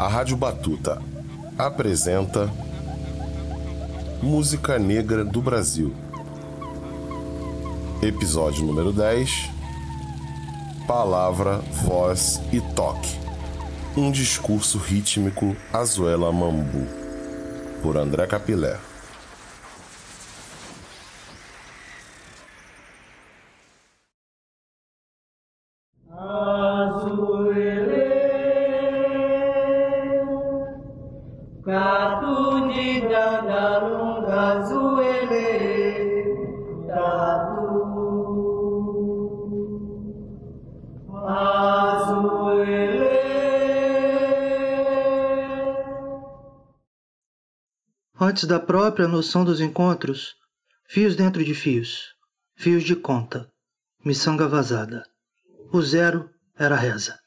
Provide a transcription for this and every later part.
A Rádio Batuta apresenta Música Negra do Brasil. Episódio número 10 Palavra, Voz e Toque. Um discurso rítmico Azuela Mambu. Por André Capilé. Antes da própria noção dos encontros, fios dentro de fios, fios de conta, miçanga vazada. O zero era reza.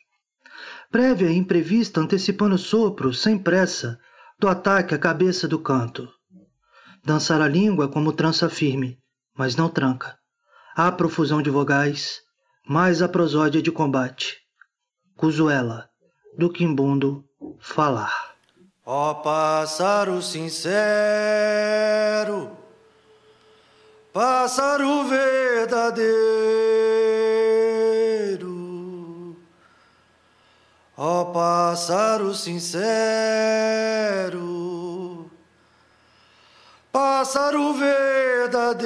Prévia e imprevista, antecipando sopro, sem pressa, do ataque à cabeça do canto. Dançar a língua como trança firme, mas não tranca. Há profusão de vogais, mais a prosódia de combate. Cuzuela, do quimbundo, falar. Ó oh, pássaro sincero, pássaro verdadeiro, ó oh, pássaro sincero, pássaro verdadeiro.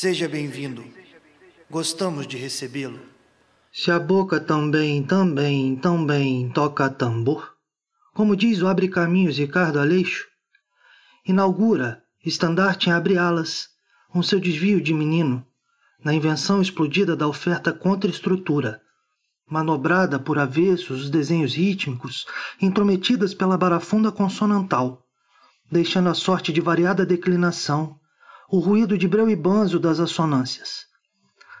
Seja bem-vindo. Gostamos de recebê-lo. Se a boca também, também, também toca tambor, como diz o Abre Caminhos Ricardo Aleixo, inaugura, estandarte em abre alas, um seu desvio de menino, na invenção explodida da oferta contra-estrutura, manobrada por avessos os desenhos rítmicos, intrometidas pela barafunda consonantal, deixando a sorte de variada declinação, o ruído de breu e banzo das assonâncias,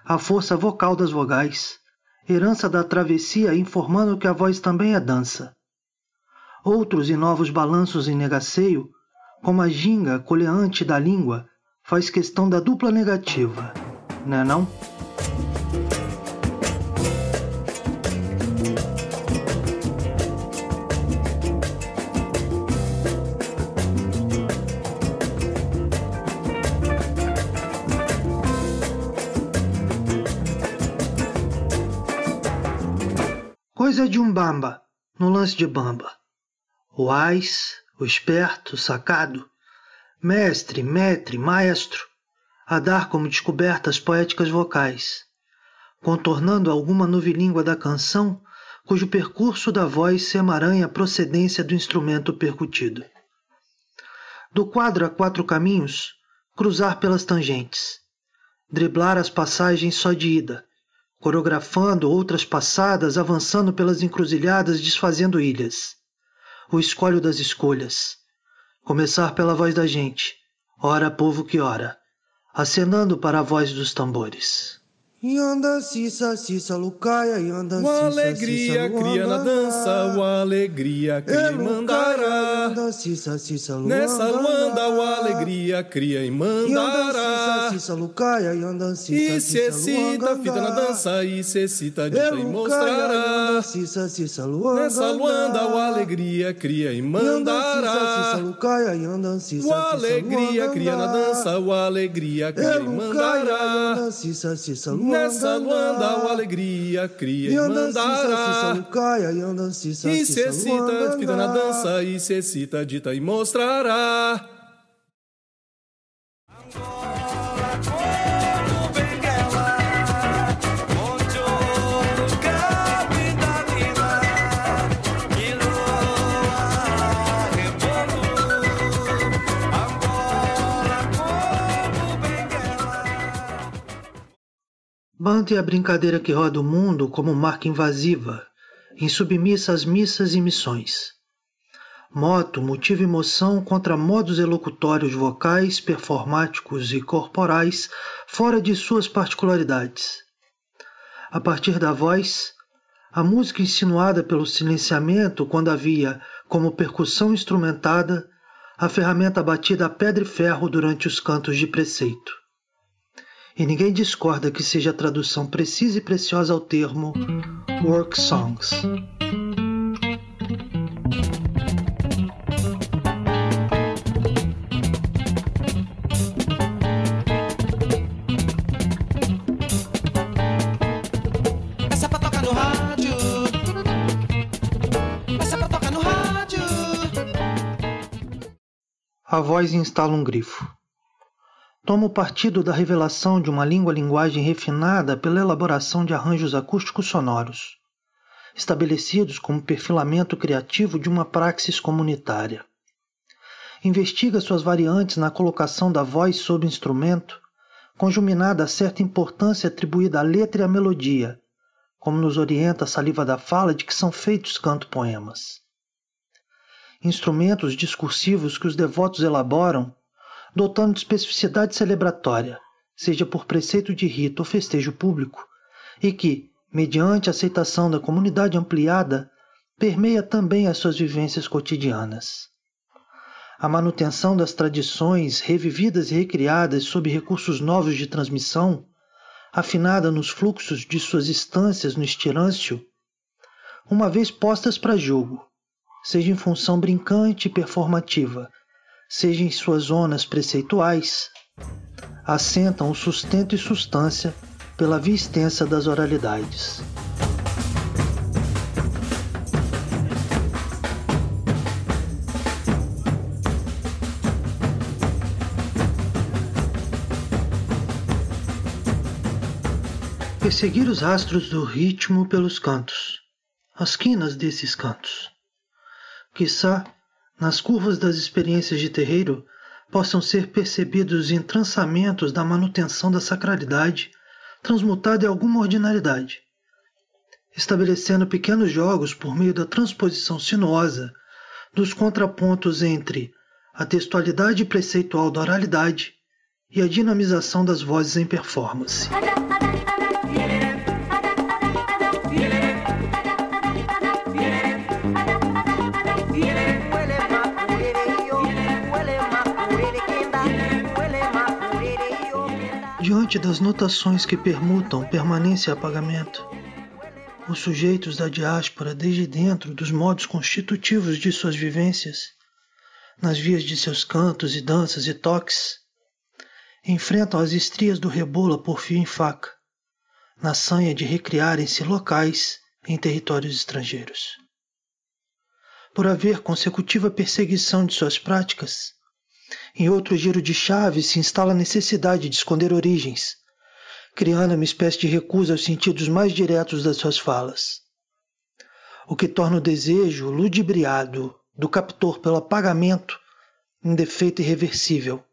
a força vocal das vogais, herança da travessia informando que a voz também é dança. Outros e novos balanços em negaceio, como a ginga coleante da língua, faz questão da dupla negativa, né não? Coisa de um bamba, no lance de bamba. O ais, o esperto, o sacado, mestre, metre, maestro, a dar como descobertas poéticas vocais, contornando alguma novilíngua da canção cujo percurso da voz se emaranha a procedência do instrumento percutido. Do quadro a quatro caminhos, cruzar pelas tangentes, driblar as passagens só de ida, coreografando outras passadas, avançando pelas encruzilhadas, desfazendo ilhas. O escolho das escolhas. Começar pela voz da gente, ora povo que ora, acenando para a voz dos tambores. Yanda sisa sisa lucaia, yanda Uma alegria cria na dança, uma alegria cria em mandará. Nessa luanda, uma alegria cria em mandará. E se excita, fita na dança, e se excita, dita e mostrará. Nessa luanda, uma alegria cria em mandará. Uma alegria cria na dança, uma alegria cria em mandará. Nessa Luanda, o alegria cria e mandará. E se excita, na dança, e se excita, dita e mostrará. Bande a brincadeira que roda o mundo como marca invasiva, insubmissa às missas e missões. Moto motiva emoção contra modos elocutórios vocais, performáticos e corporais fora de suas particularidades. A partir da voz, a música insinuada pelo silenciamento quando havia, como percussão instrumentada, a ferramenta batida a pedra e ferro durante os cantos de preceito. E ninguém discorda que seja a tradução precisa e preciosa ao termo work songs. A voz instala um grifo. Tomo partido da revelação de uma língua-linguagem refinada pela elaboração de arranjos acústicos sonoros, estabelecidos como perfilamento criativo de uma praxis comunitária. Investiga suas variantes na colocação da voz sob instrumento, conjuminada a certa importância atribuída à letra e à melodia, como nos orienta a saliva da fala de que são feitos canto-poemas instrumentos discursivos que os devotos elaboram, dotando de especificidade celebratória, seja por preceito de rito ou festejo público, e que, mediante a aceitação da comunidade ampliada, permeia também as suas vivências cotidianas. A manutenção das tradições, revividas e recriadas sob recursos novos de transmissão, afinada nos fluxos de suas instâncias no estirâncio, uma vez postas para jogo, seja em função brincante e performativa, seja em suas zonas preceituais, assentam o sustento e substância pela via extensa das oralidades. Perseguir os rastros do ritmo pelos cantos, as quinas desses cantos Quizá, nas curvas das experiências de terreiro, possam ser percebidos entrançamentos da manutenção da sacralidade, transmutada em alguma ordinariedade, estabelecendo pequenos jogos por meio da transposição sinuosa dos contrapontos entre a textualidade preceitual da oralidade e a dinamização das vozes em performance. Diante das notações que permutam permanência e apagamento. Os sujeitos da diáspora, desde dentro dos modos constitutivos de suas vivências, nas vias de seus cantos e danças e toques, enfrentam as estrias do rebola por fio em faca, na sanha de recriarem-se locais em territórios estrangeiros. Por haver consecutiva perseguição de suas práticas, em outro giro de chave se instala a necessidade de esconder origens, criando uma espécie de recusa aos sentidos mais diretos das suas falas. O que torna o desejo ludibriado do captor pelo apagamento um defeito irreversível,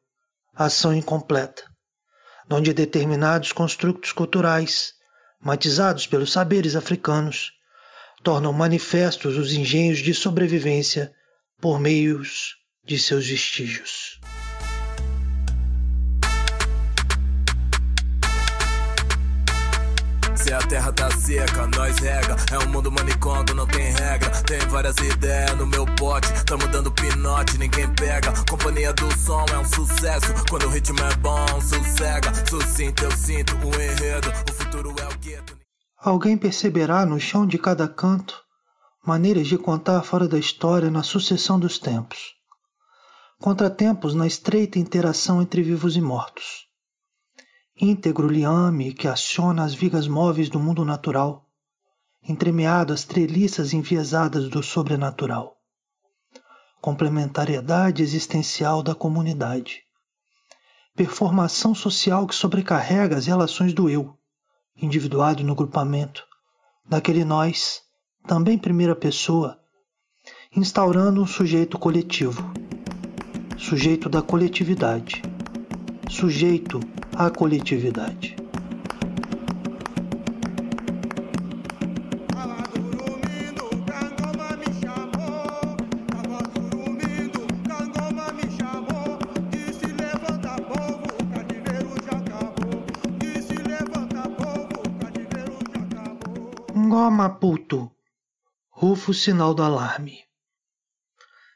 ação incompleta, onde determinados construtos culturais, matizados pelos saberes africanos, tornam manifestos os engenhos de sobrevivência por meios de seus vestígios. Se a terra tá seca, nós rega. É um mundo manicondo, não tem regra. Tem várias ideias no meu pote. Tamo dando pinote, ninguém pega. Companhia do som é um sucesso. Quando o ritmo é bom, sossega. Sucinto, eu sinto o enredo. O futuro é o gueto. Alguém perceberá no chão de cada canto maneiras de contar fora da história na sucessão dos tempos contratempos na estreita interação entre vivos e mortos. Íntegro liame que aciona as vigas móveis do mundo natural, entremeado às treliças enviesadas do sobrenatural. Complementariedade existencial da comunidade. Performação social que sobrecarrega as relações do eu, individuado no grupamento, daquele nós, também primeira pessoa, instaurando um sujeito coletivo sujeito da coletividade, sujeito à coletividade. Goma Maputo, rufa o sinal do alarme.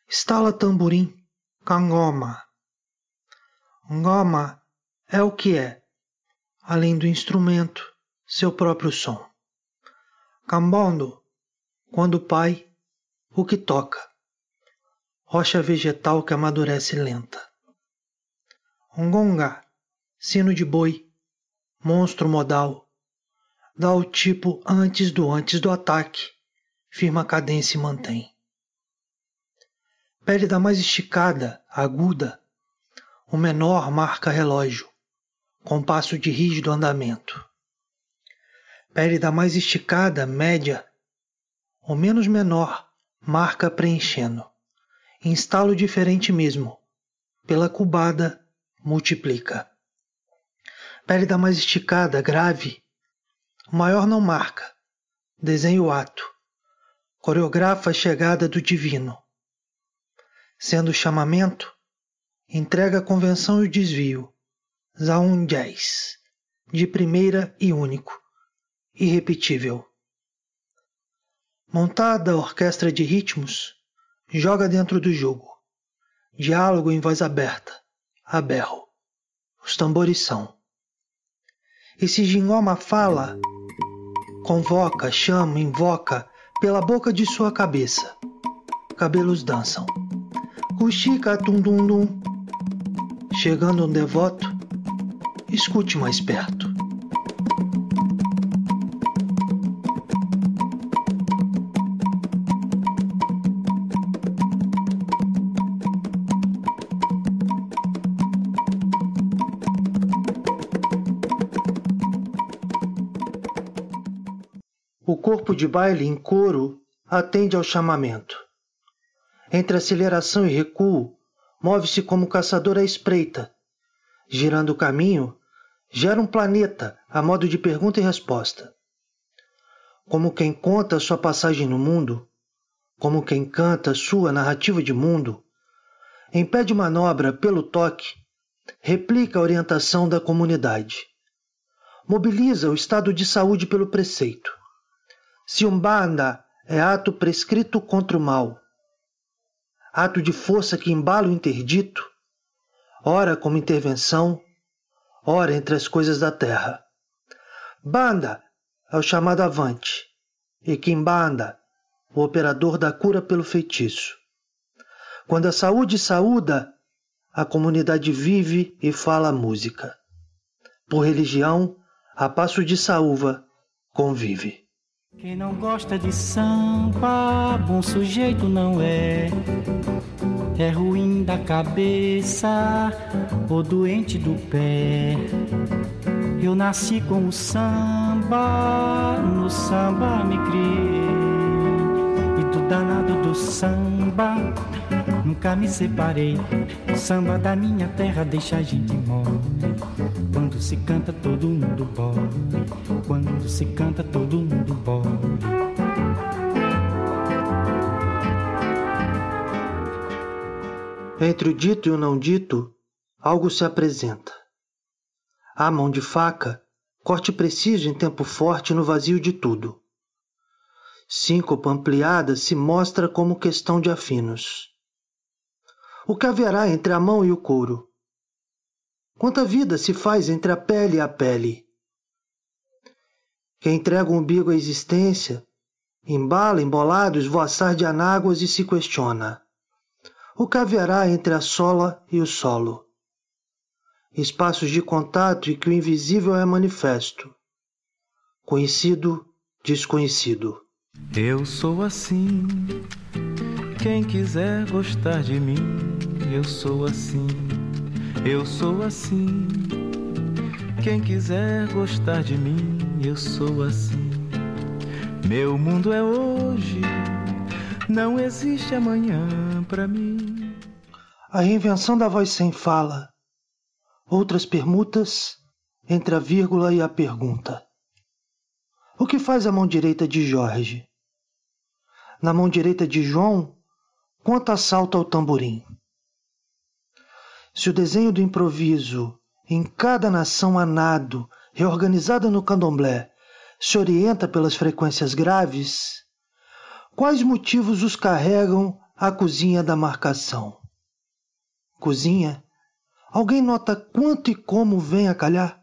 Estala tamborim, cangoma. Ngoma é o que é, além do instrumento, seu próprio som. Cambondo, quando pai, o que toca. Rocha vegetal que amadurece lenta. Ngonga, sino de boi, monstro modal, dá o tipo antes do antes do ataque, firma cadência e mantém. Pele da mais esticada, aguda, o menor marca relógio, compasso de rígido andamento. Pele da mais esticada, média, o menos menor, marca preenchendo. Instalo diferente mesmo, pela cubada, multiplica. Pele da mais esticada, grave, o maior não marca, desenha o ato, coreografa a chegada do divino. Sendo o chamamento, entrega a convenção e o desvio, Zaun de primeira e único, irrepetível. Montada a orquestra de ritmos, joga dentro do jogo. Diálogo em voz aberta, a berro. Os tambores são. E se Gingoma fala, convoca, chama, invoca pela boca de sua cabeça. Cabelos dançam. Cuxica tum dum dum. Chegando um devoto, escute mais perto. O corpo de baile em coro atende ao chamamento. Entre aceleração e recuo, move-se como caçador à espreita. Girando o caminho, gera um planeta a modo de pergunta e resposta. Como quem conta sua passagem no mundo, como quem canta sua narrativa de mundo, impede manobra pelo toque, replica a orientação da comunidade. Mobiliza o estado de saúde pelo preceito. Se Umbanda é ato prescrito contra o mal, ato de força que embala o interdito, ora como intervenção, ora entre as coisas da terra. Banda é o chamado avante, e Kimbanda, o operador da cura pelo feitiço. Quando a saúde saúda, a comunidade vive e fala a música. Por religião, a passo de saúva, convive. Quem não gosta de samba, bom sujeito não é. É ruim da cabeça ou doente do pé. Eu nasci com o samba, no samba me criei. E do danado do samba, nunca me separei. O samba da minha terra deixa a gente mole. Quando se canta, todo mundo bole. Entre o dito e o não dito, algo se apresenta. A mão de faca, corte preciso em tempo forte no vazio de tudo. Síncopa ampliada se mostra como questão de afinos. O que haverá entre a mão e o couro? Quanta vida se faz entre a pele e a pele? Quem entrega o umbigo à existência, embala embolado esvoaçar de anáguas e se questiona. O que haverá entre a sola e o solo? Espaços de contato e que o invisível é manifesto. Conhecido, desconhecido. Eu sou assim. Quem quiser gostar de mim, eu sou assim. Eu sou assim. Quem quiser gostar de mim, eu sou assim. Meu mundo é hoje, não existe amanhã para mim. A reinvenção da voz sem fala. Outras permutas entre a vírgula e a pergunta. O que faz a mão direita de Jorge? Na mão direita de João, quanto assalta ao tamborim? Se o desenho do improviso, em cada nação a nado, reorganizada no candomblé, se orienta pelas frequências graves, quais motivos os carregam à cozinha da marcação? Cozinha? Alguém nota quanto e como vem a calhar?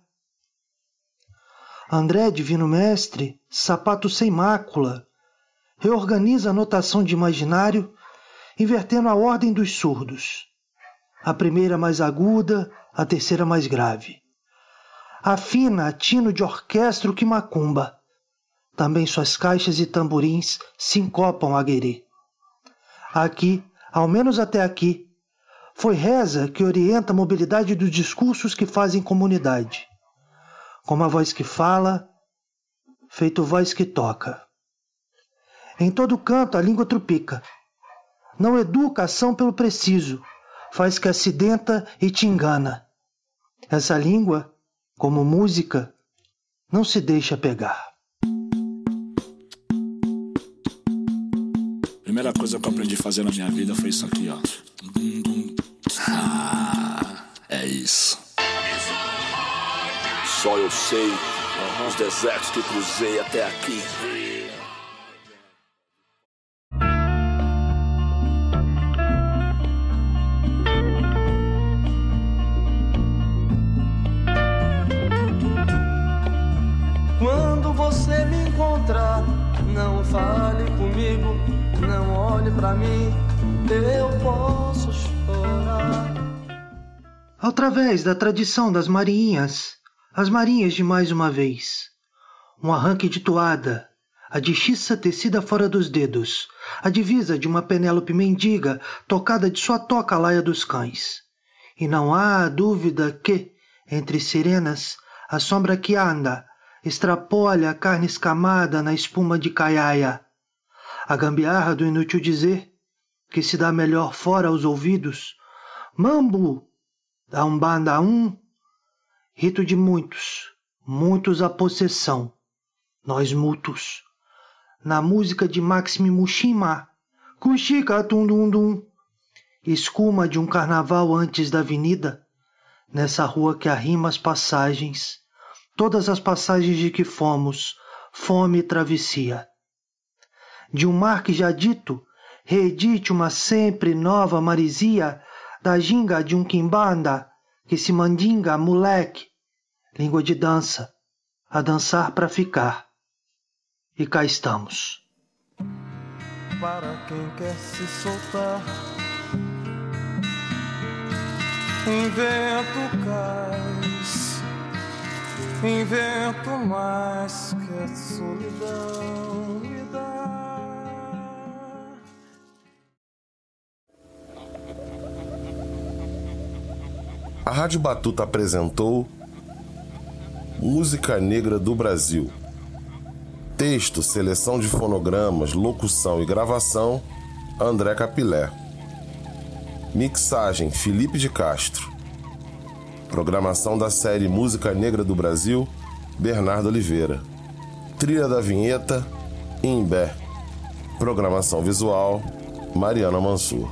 André, divino mestre, sapato sem mácula, reorganiza a notação de imaginário, invertendo a ordem dos surdos. A primeira mais aguda, a terceira mais grave. Afina a tino de orquestra que macumba. Também suas caixas e tamborins sincopam a guerê. Aqui, ao menos até aqui, foi reza que orienta a mobilidade dos discursos que fazem comunidade. Como a voz que fala, feito voz que toca. Em todo canto a língua trupica. Não educa ação pelo preciso, faz que acidenta e te engana. Essa língua, como música, não se deixa pegar. Coisa que eu aprendi a fazer na minha vida foi isso aqui, ó. Ah, é isso. Só eu sei os desertos que cruzei até aqui. Quando você me encontrar, não fale comigo, não olhe para mim, eu posso chorar. Através da tradição das marinhas, as marinhas de mais uma vez. Um arranque de toada, a dixiça tecida fora dos dedos, a divisa de uma Penélope mendiga tocada de sua toca laia dos cães. E não há dúvida que, entre sirenas, a sombra que anda extrapola a carne escamada na espuma de caiaia. A gambiarra do inútil dizer, que se dá melhor fora aos ouvidos. Mambo, da Umbanda um, rito de muitos, muitos a possessão, nós mutos. Na música de Maxime Mushima, Kushika Tundundum, escuma de um carnaval antes da avenida, nessa rua que arrima as passagens, todas as passagens de que fomos, fome e travessia. De um mar que já dito, reedite uma sempre nova marisia da ginga de um quimbanda que se mandinga moleque, língua de dança, a dançar para ficar. E cá estamos. Para quem quer se soltar, invento cais, invento mais que a solidão A Rádio Batuta apresentou Música Negra do Brasil. Texto, seleção de fonogramas, locução e gravação: André Capilé. Mixagem: Felipe de Castro. Programação da série Música Negra do Brasil: Bernardo Oliveira. Trilha da vinheta: Imbé. Programação visual: Mariana Mansur.